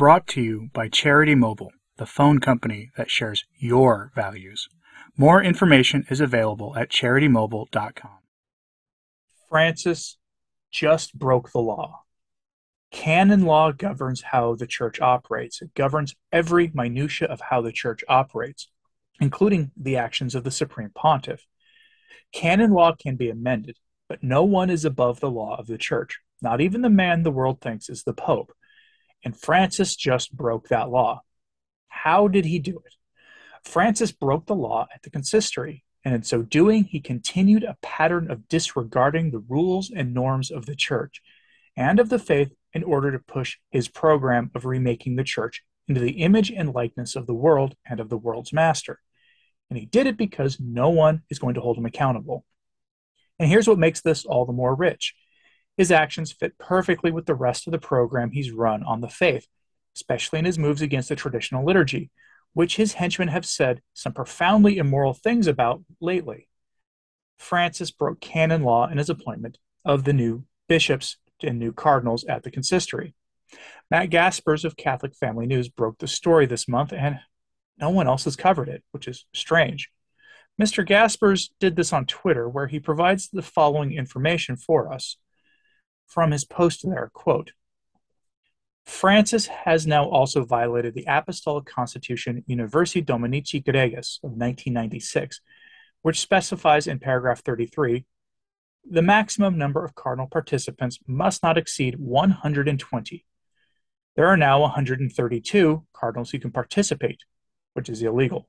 Brought to you by Charity Mobile, the phone company that shares your values. More information is available at charitymobile.com. Francis just broke the law. Canon law governs how the church operates. It governs every minutia of how the church operates, including the actions of the supreme pontiff. Canon law can be amended, but no one is above the law of the church, not even the man the world thinks is the pope. And Francis just broke that law. How did he do it? Francis broke the law at the consistory, and in so doing, he continued a pattern of disregarding the rules and norms of the church and of the faith in order to push his program of remaking the church into the image and likeness of the world and of the world's master. And he did it because no one is going to hold him accountable. And here's what makes this all the more rich his actions fit perfectly with the rest of the program he's run on the faith, especially in his moves against the traditional liturgy, which his henchmen have said some profoundly immoral things about lately. Francis broke canon law in his appointment of the new bishops and new cardinals at the consistory. Matt Gaspers of Catholic Family News broke the story this month, and no one else has covered it, which is strange. Mr. Gaspers did this on Twitter, where he provides the following information for us from his post there quote francis has now also violated the apostolic constitution universi dominici gregis of 1996 which specifies in paragraph 33 the maximum number of cardinal participants must not exceed 120 there are now 132 cardinals who can participate which is illegal.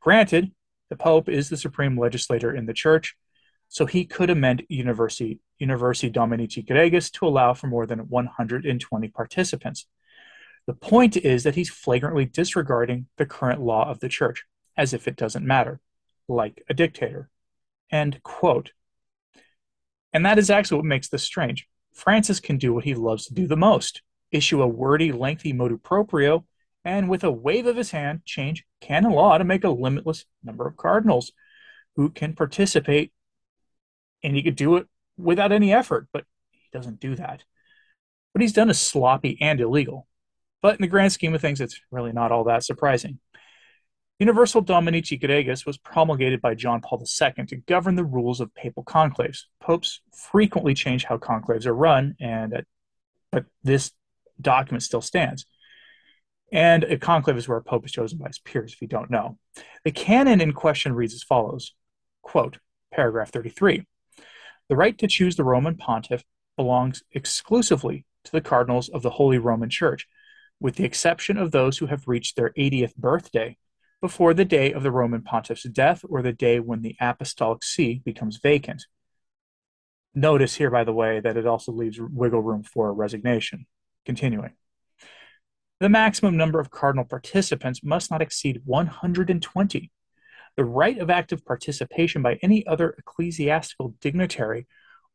Granted the pope is the supreme legislator in the church so he could amend Universi, Universi Dominici Gregis to allow for more than 120 participants. The point is that he's flagrantly disregarding the current law of the church, as if it doesn't matter, like a dictator. End quote. And that is actually what makes this strange. Francis can do what he loves to do the most issue a wordy, lengthy motu proprio, and with a wave of his hand, change canon law to make a limitless number of cardinals who can participate and he could do it without any effort, but he doesn't do that. What he's done is sloppy and illegal. But in the grand scheme of things, it's really not all that surprising. Universi Dominici Gregis was promulgated by John Paul II to govern the rules of papal conclaves. Popes frequently change how conclaves are run, and uh, but this document still stands. And a conclave is where a pope is chosen by his peers, if you don't know. The canon in question reads as follows quote, paragraph 33. The right to choose the Roman pontiff belongs exclusively to the cardinals of the Holy Roman Church, with the exception of those who have reached their 80th birthday before the day of the Roman pontiff's death or the day when the apostolic see becomes vacant. Notice here, by the way, that it also leaves wiggle room for resignation. Continuing. The maximum number of cardinal participants must not exceed 120 the right of active participation by any other ecclesiastical dignitary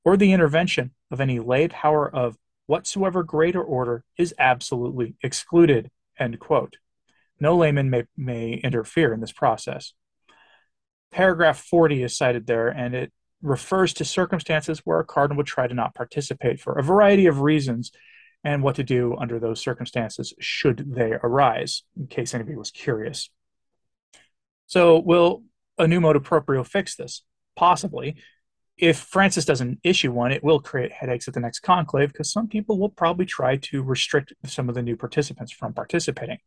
or the intervention of any lay power of whatsoever greater order is absolutely excluded. End quote. No layman may, may interfere in this process. Paragraph 40 is cited there, and it refers to circumstances where a cardinal would try to not participate for a variety of reasons and what to do under those circumstances should they arise, in case anybody was curious. So will a new motu proprio fix this? Possibly. If Francis doesn't issue one, it will create headaches at the next conclave because some people will probably try to restrict some of the new participants from participating.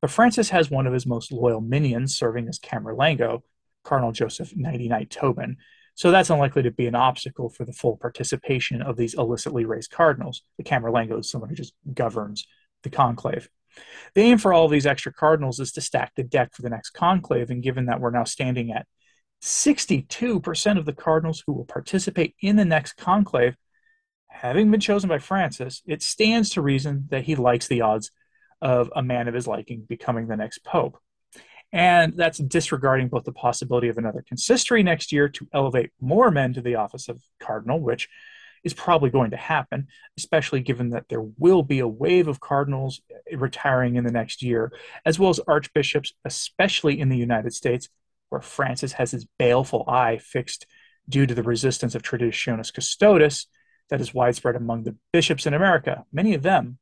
But Francis has one of his most loyal minions serving as Camerlengo, Cardinal Joseph Nighty Night Tobin, so that's unlikely to be an obstacle for the full participation of these illicitly raised cardinals. The Camerlengo is someone who just governs the conclave. The aim for all these extra cardinals is to stack the deck for the next conclave, and given that we're now standing at 62% of the cardinals who will participate in the next conclave, having been chosen by Francis, it stands to reason that he likes the odds of a man of his liking becoming the next pope. And that's disregarding both the possibility of another consistory next year to elevate more men to the office of cardinal, which is probably going to happen, especially given that there will be a wave of cardinals retiring in the next year, as well as archbishops, especially in the United States, where Francis has his baleful eye fixed due to the resistance of Traditionis Custodes that is widespread among the bishops in America. Many of them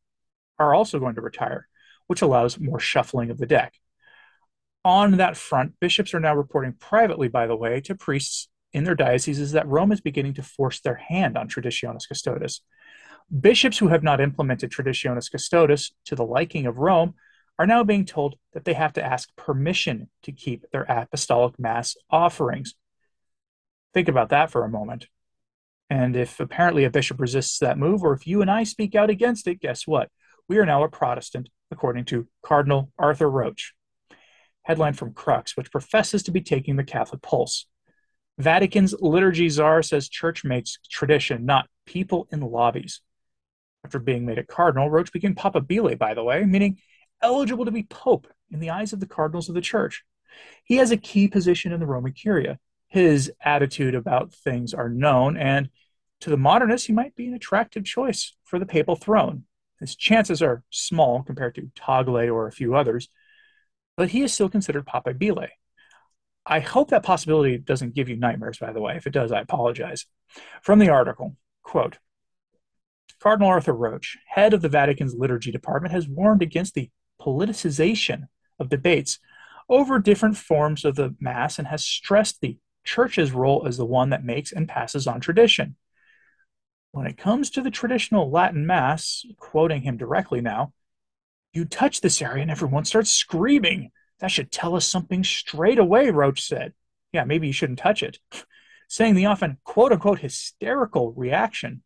are also going to retire. which allows more shuffling of the deck. On that front, bishops are now reporting privately, by the way, to priests in their dioceses that Rome is beginning to force their hand on Traditionis Custodes. Bishops who have not implemented Traditionis Custodes to the liking of Rome are now being told that they have to ask permission to keep their apostolic mass offerings. Think about that for a moment. And if apparently a bishop resists that move, or if you and I speak out against it, guess what? We are now a Protestant, according to Cardinal Arthur Roche. Headline from Crux, which professes to be taking the Catholic pulse. Vatican's liturgy czar says church makes tradition, not people in lobbies. After being made a cardinal, Roche became papabile, by the way, meaning eligible to be pope in the eyes of the cardinals of the church. He has a key position in the Roman Curia. His attitude about things are known, and to the modernists, he might be an attractive choice for the papal throne. His chances are small compared to Tagle or a few others, but he is still considered papabile. I hope that possibility doesn't give you nightmares, by the way. If it does, I apologize. From the article, quote, Cardinal Arthur Roche, head of the Vatican's liturgy department, has warned against the politicization of debates over different forms of the Mass and has stressed the Church's role as the one that makes and passes on tradition. When it comes to the traditional Latin Mass, quoting him directly now, you touch this area and everyone starts screaming. That should tell us something straight away, Roche said. Yeah, maybe you shouldn't touch it. Saying the often quote unquote hysterical reaction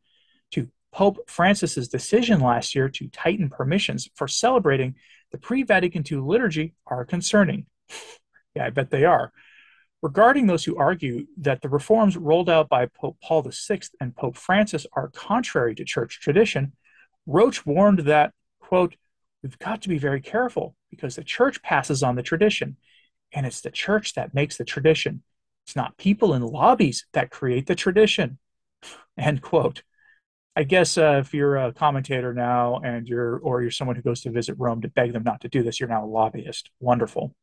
to Pope Francis's decision last year to tighten permissions for celebrating the pre Vatican II liturgy are concerning. yeah, I bet they are. Regarding those who argue that the reforms rolled out by Pope Paul VI and Pope Francis are contrary to church tradition, Roche warned that, quote, we've got to be very careful because the church passes on the tradition, and it's the church that makes the tradition. It's not people in lobbies that create the tradition, end quote. I guess uh, if you're a commentator now and you're, or you're someone who goes to visit Rome to beg them not to do this, you're now a lobbyist. Wonderful.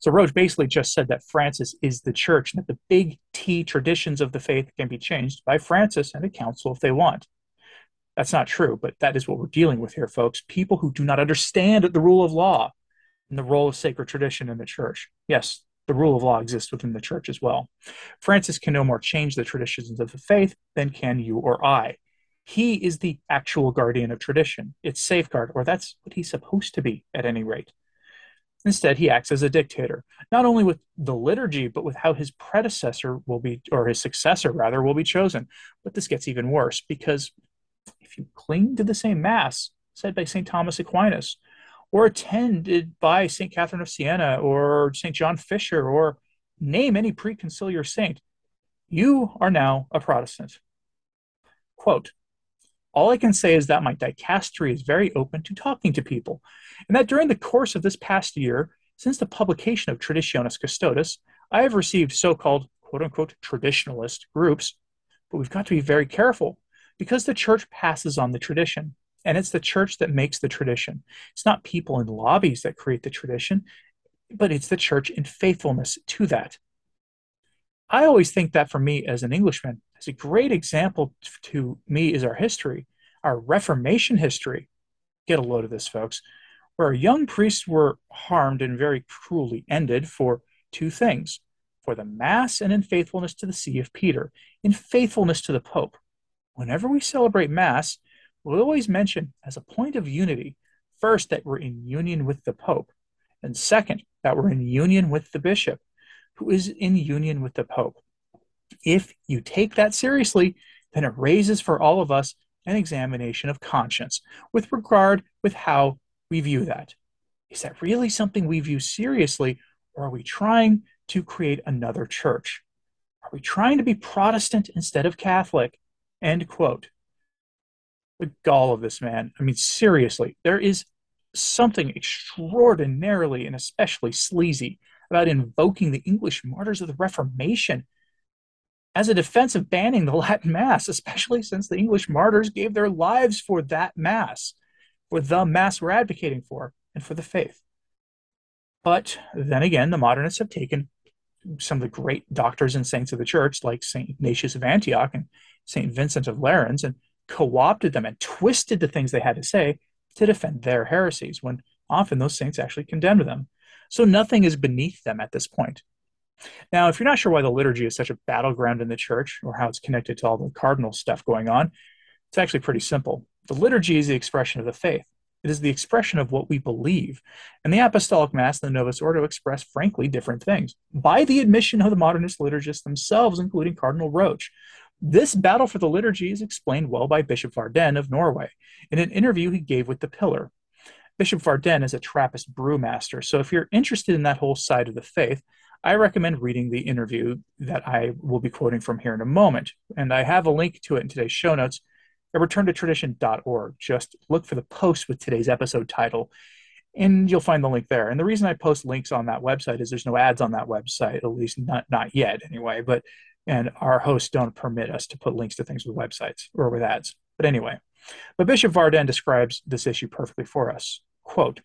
So Roche basically just said that Francis is the church and that the big T traditions of the faith can be changed by Francis and a council if they want. That's not true, but that is what we're dealing with here, folks. People who do not understand the rule of law and the role of sacred tradition in the church. Yes, the rule of law exists within the church as well. Francis can no more change the traditions of the faith than can you or I. He is the actual guardian of tradition, its safeguard, or that's what he's supposed to be at any rate. Instead, he acts as a dictator, not only with the liturgy, but with how his predecessor will be, or his successor rather, will be chosen. But this gets even worse because if you cling to the same Mass said by St. Thomas Aquinas, or attended by St. Catherine of Siena, or St. John Fisher, or name any preconciliar saint, you are now a Protestant. Quote, all I can say is that my dicastery is very open to talking to people, and that during the course of this past year, since the publication of Traditionis Custodes, I have received so called quote unquote traditionalist groups, but we've got to be very careful because the church passes on the tradition, and it's the church that makes the tradition. It's not people in lobbies that create the tradition, but it's the church in faithfulness to that. I always think that for me as an Englishman, as a great example to me is our history, our Reformation history. Get a load of this, folks, where young priests were harmed and very cruelly ended for two things for the Mass and in faithfulness to the See of Peter, in faithfulness to the Pope. Whenever we celebrate Mass, we'll always mention as a point of unity, first, that we're in union with the Pope, and second, that we're in union with the Bishop who is in union with the Pope. If you take that seriously, then it raises for all of us an examination of conscience with regard with how we view that. Is that really something we view seriously, or are we trying to create another church? Are we trying to be Protestant instead of Catholic? End quote. The gall of this man. I mean, seriously, there is something extraordinarily and especially sleazy about invoking the English martyrs of the Reformation as a defense of banning the Latin Mass, especially since the English martyrs gave their lives for that Mass, for the Mass we're advocating for, and for the faith. But then again, the modernists have taken some of the great doctors and saints of the church, like St. Ignatius of Antioch and St. Vincent of Lerins, and co opted them and twisted the things they had to say to defend their heresies when Often those saints actually condemned them. So nothing is beneath them at this point. Now, if you're not sure why the liturgy is such a battleground in the church or how it's connected to all the cardinal stuff going on, it's actually pretty simple. The liturgy is the expression of the faith. It is the expression of what we believe. And the Apostolic Mass and the Novus Ordo express, frankly, different things by the admission of the modernist liturgists themselves, including Cardinal Roche. This battle for the liturgy is explained well by Bishop Varden of Norway in an interview he gave with The Pillar. Bishop Varden is a Trappist brewmaster, so if you're interested in that whole side of the faith, I recommend reading the interview that I will be quoting from here in a moment. And I have a link to it in today's show notes at returntotradition.org. Just look for the post with today's episode title, and you'll find the link there. And the reason I post links on that website is there's no ads on that website, at least not not yet anyway. But and our hosts don't permit us to put links to things with websites or with ads. But anyway, but Bishop Varden describes this issue perfectly for us. Quote,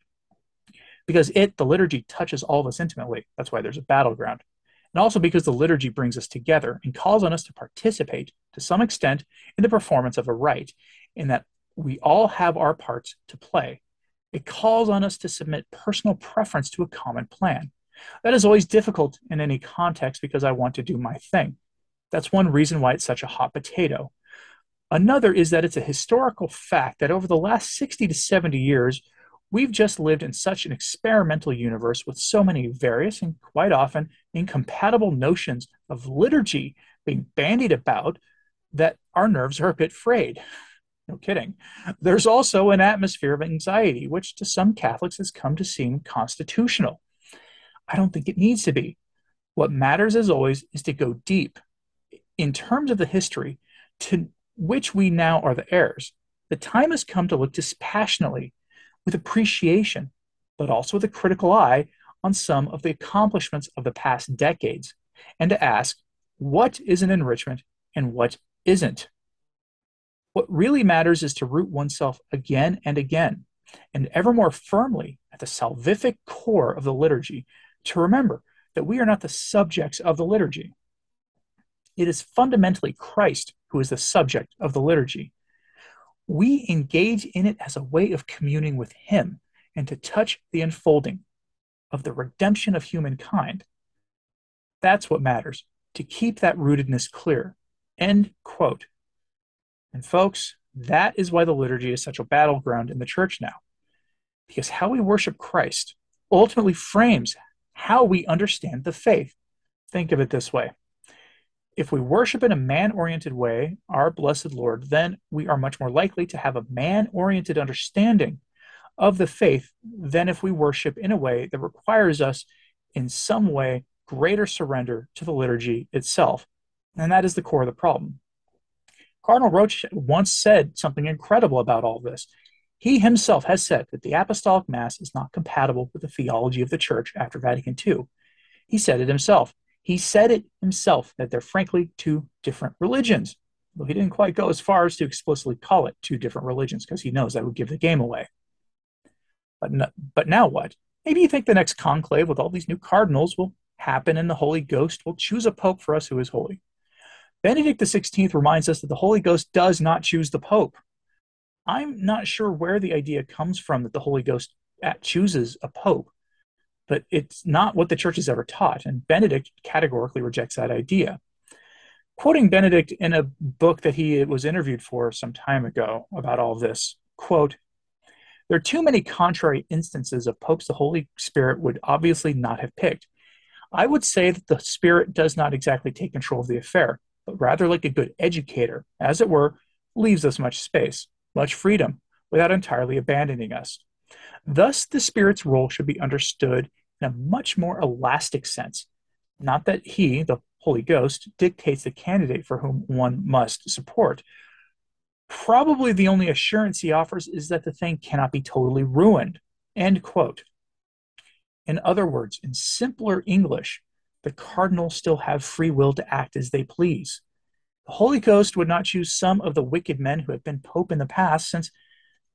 because it, the liturgy, touches all of us intimately. That's why there's a battleground. And also because the liturgy brings us together and calls on us to participate to some extent in the performance of a rite, in that we all have our parts to play. It calls on us to submit personal preference to a common plan. That is always difficult in any context because I want to do my thing. That's one reason why it's such a hot potato. Another is that it's a historical fact that over the last 60 to 70 years, we've just lived in such an experimental universe with so many various and quite often incompatible notions of liturgy being bandied about that our nerves are a bit frayed. No kidding. There's also an atmosphere of anxiety, which to some Catholics has come to seem constitutional. I don't think it needs to be. What matters, as always, is to go deep. In terms of the history to which we now are the heirs, the time has come to look dispassionately, with appreciation, but also with a critical eye on some of the accomplishments of the past decades, and to ask what is an enrichment and what isn't. What really matters is to root oneself again and again, and ever more firmly at the salvific core of the liturgy, to remember that we are not the subjects of the liturgy. It is fundamentally Christ who is the subject of the liturgy. We engage in it as a way of communing with Him and to touch the unfolding of the redemption of humankind. That's what matters, to keep that rootedness clear. End quote. And folks, that is why the liturgy is such a battleground in the church now. Because how we worship Christ ultimately frames how we understand the faith. Think of it this way if we worship in a man oriented way, our blessed Lord, then we are much more likely to have a man oriented understanding of the faith than if we worship in a way that requires us in some way greater surrender to the liturgy itself. And that is the core of the problem. Cardinal Roche once said something incredible about all this. He himself has said that the Apostolic Mass is not compatible with the theology of the Church after Vatican II. He said it himself. He said it himself that they're frankly two different religions. Though he didn't quite go as far as to explicitly call it two different religions because he knows that would give the game away. But, no, but now what? Maybe you think the next conclave with all these new cardinals will happen and the Holy Ghost will choose a pope for us who is holy. Benedict XVI reminds us that the Holy Ghost does not choose the pope. I'm not sure where the idea comes from that the Holy Ghost uh, chooses a pope but it's not what the church has ever taught. And Benedict categorically rejects that idea. Quoting Benedict in a book that he was interviewed for some time ago about all this, quote, there are too many contrary instances of popes the Holy Spirit would obviously not have picked. I would say that the Spirit does not exactly take control of the affair, but rather, like a good educator, as it were, leaves us much space, much freedom, without entirely abandoning us. Thus, the Spirit's role should be understood in a much more elastic sense. Not that he, the Holy Ghost, dictates the candidate for whom one must support. Probably the only assurance he offers is that the thing cannot be totally ruined. End quote. In other words, in simpler English, the cardinals still have free will to act as they please. The Holy Ghost would not choose some of the wicked men who have been pope in the past, since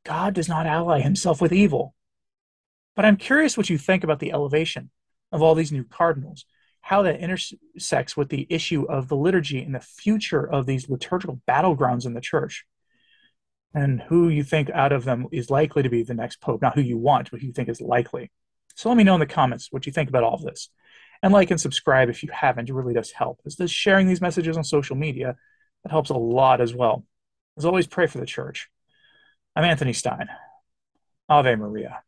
God does not ally himself with evil. But I'm curious what you think about the elevation of all these new cardinals, how that intersects with the issue of the liturgy and the future of these liturgical battlegrounds in the church. and who you think out of them is likely to be the next pope. Not who you want, but who you think is likely. So let me know in the comments what you think about all of this. And like and subscribe if you haven't. It really does help. As does sharing these messages on social media. That helps a lot as well. As always, pray for the church. I'm Anthony Stine. Ave Maria.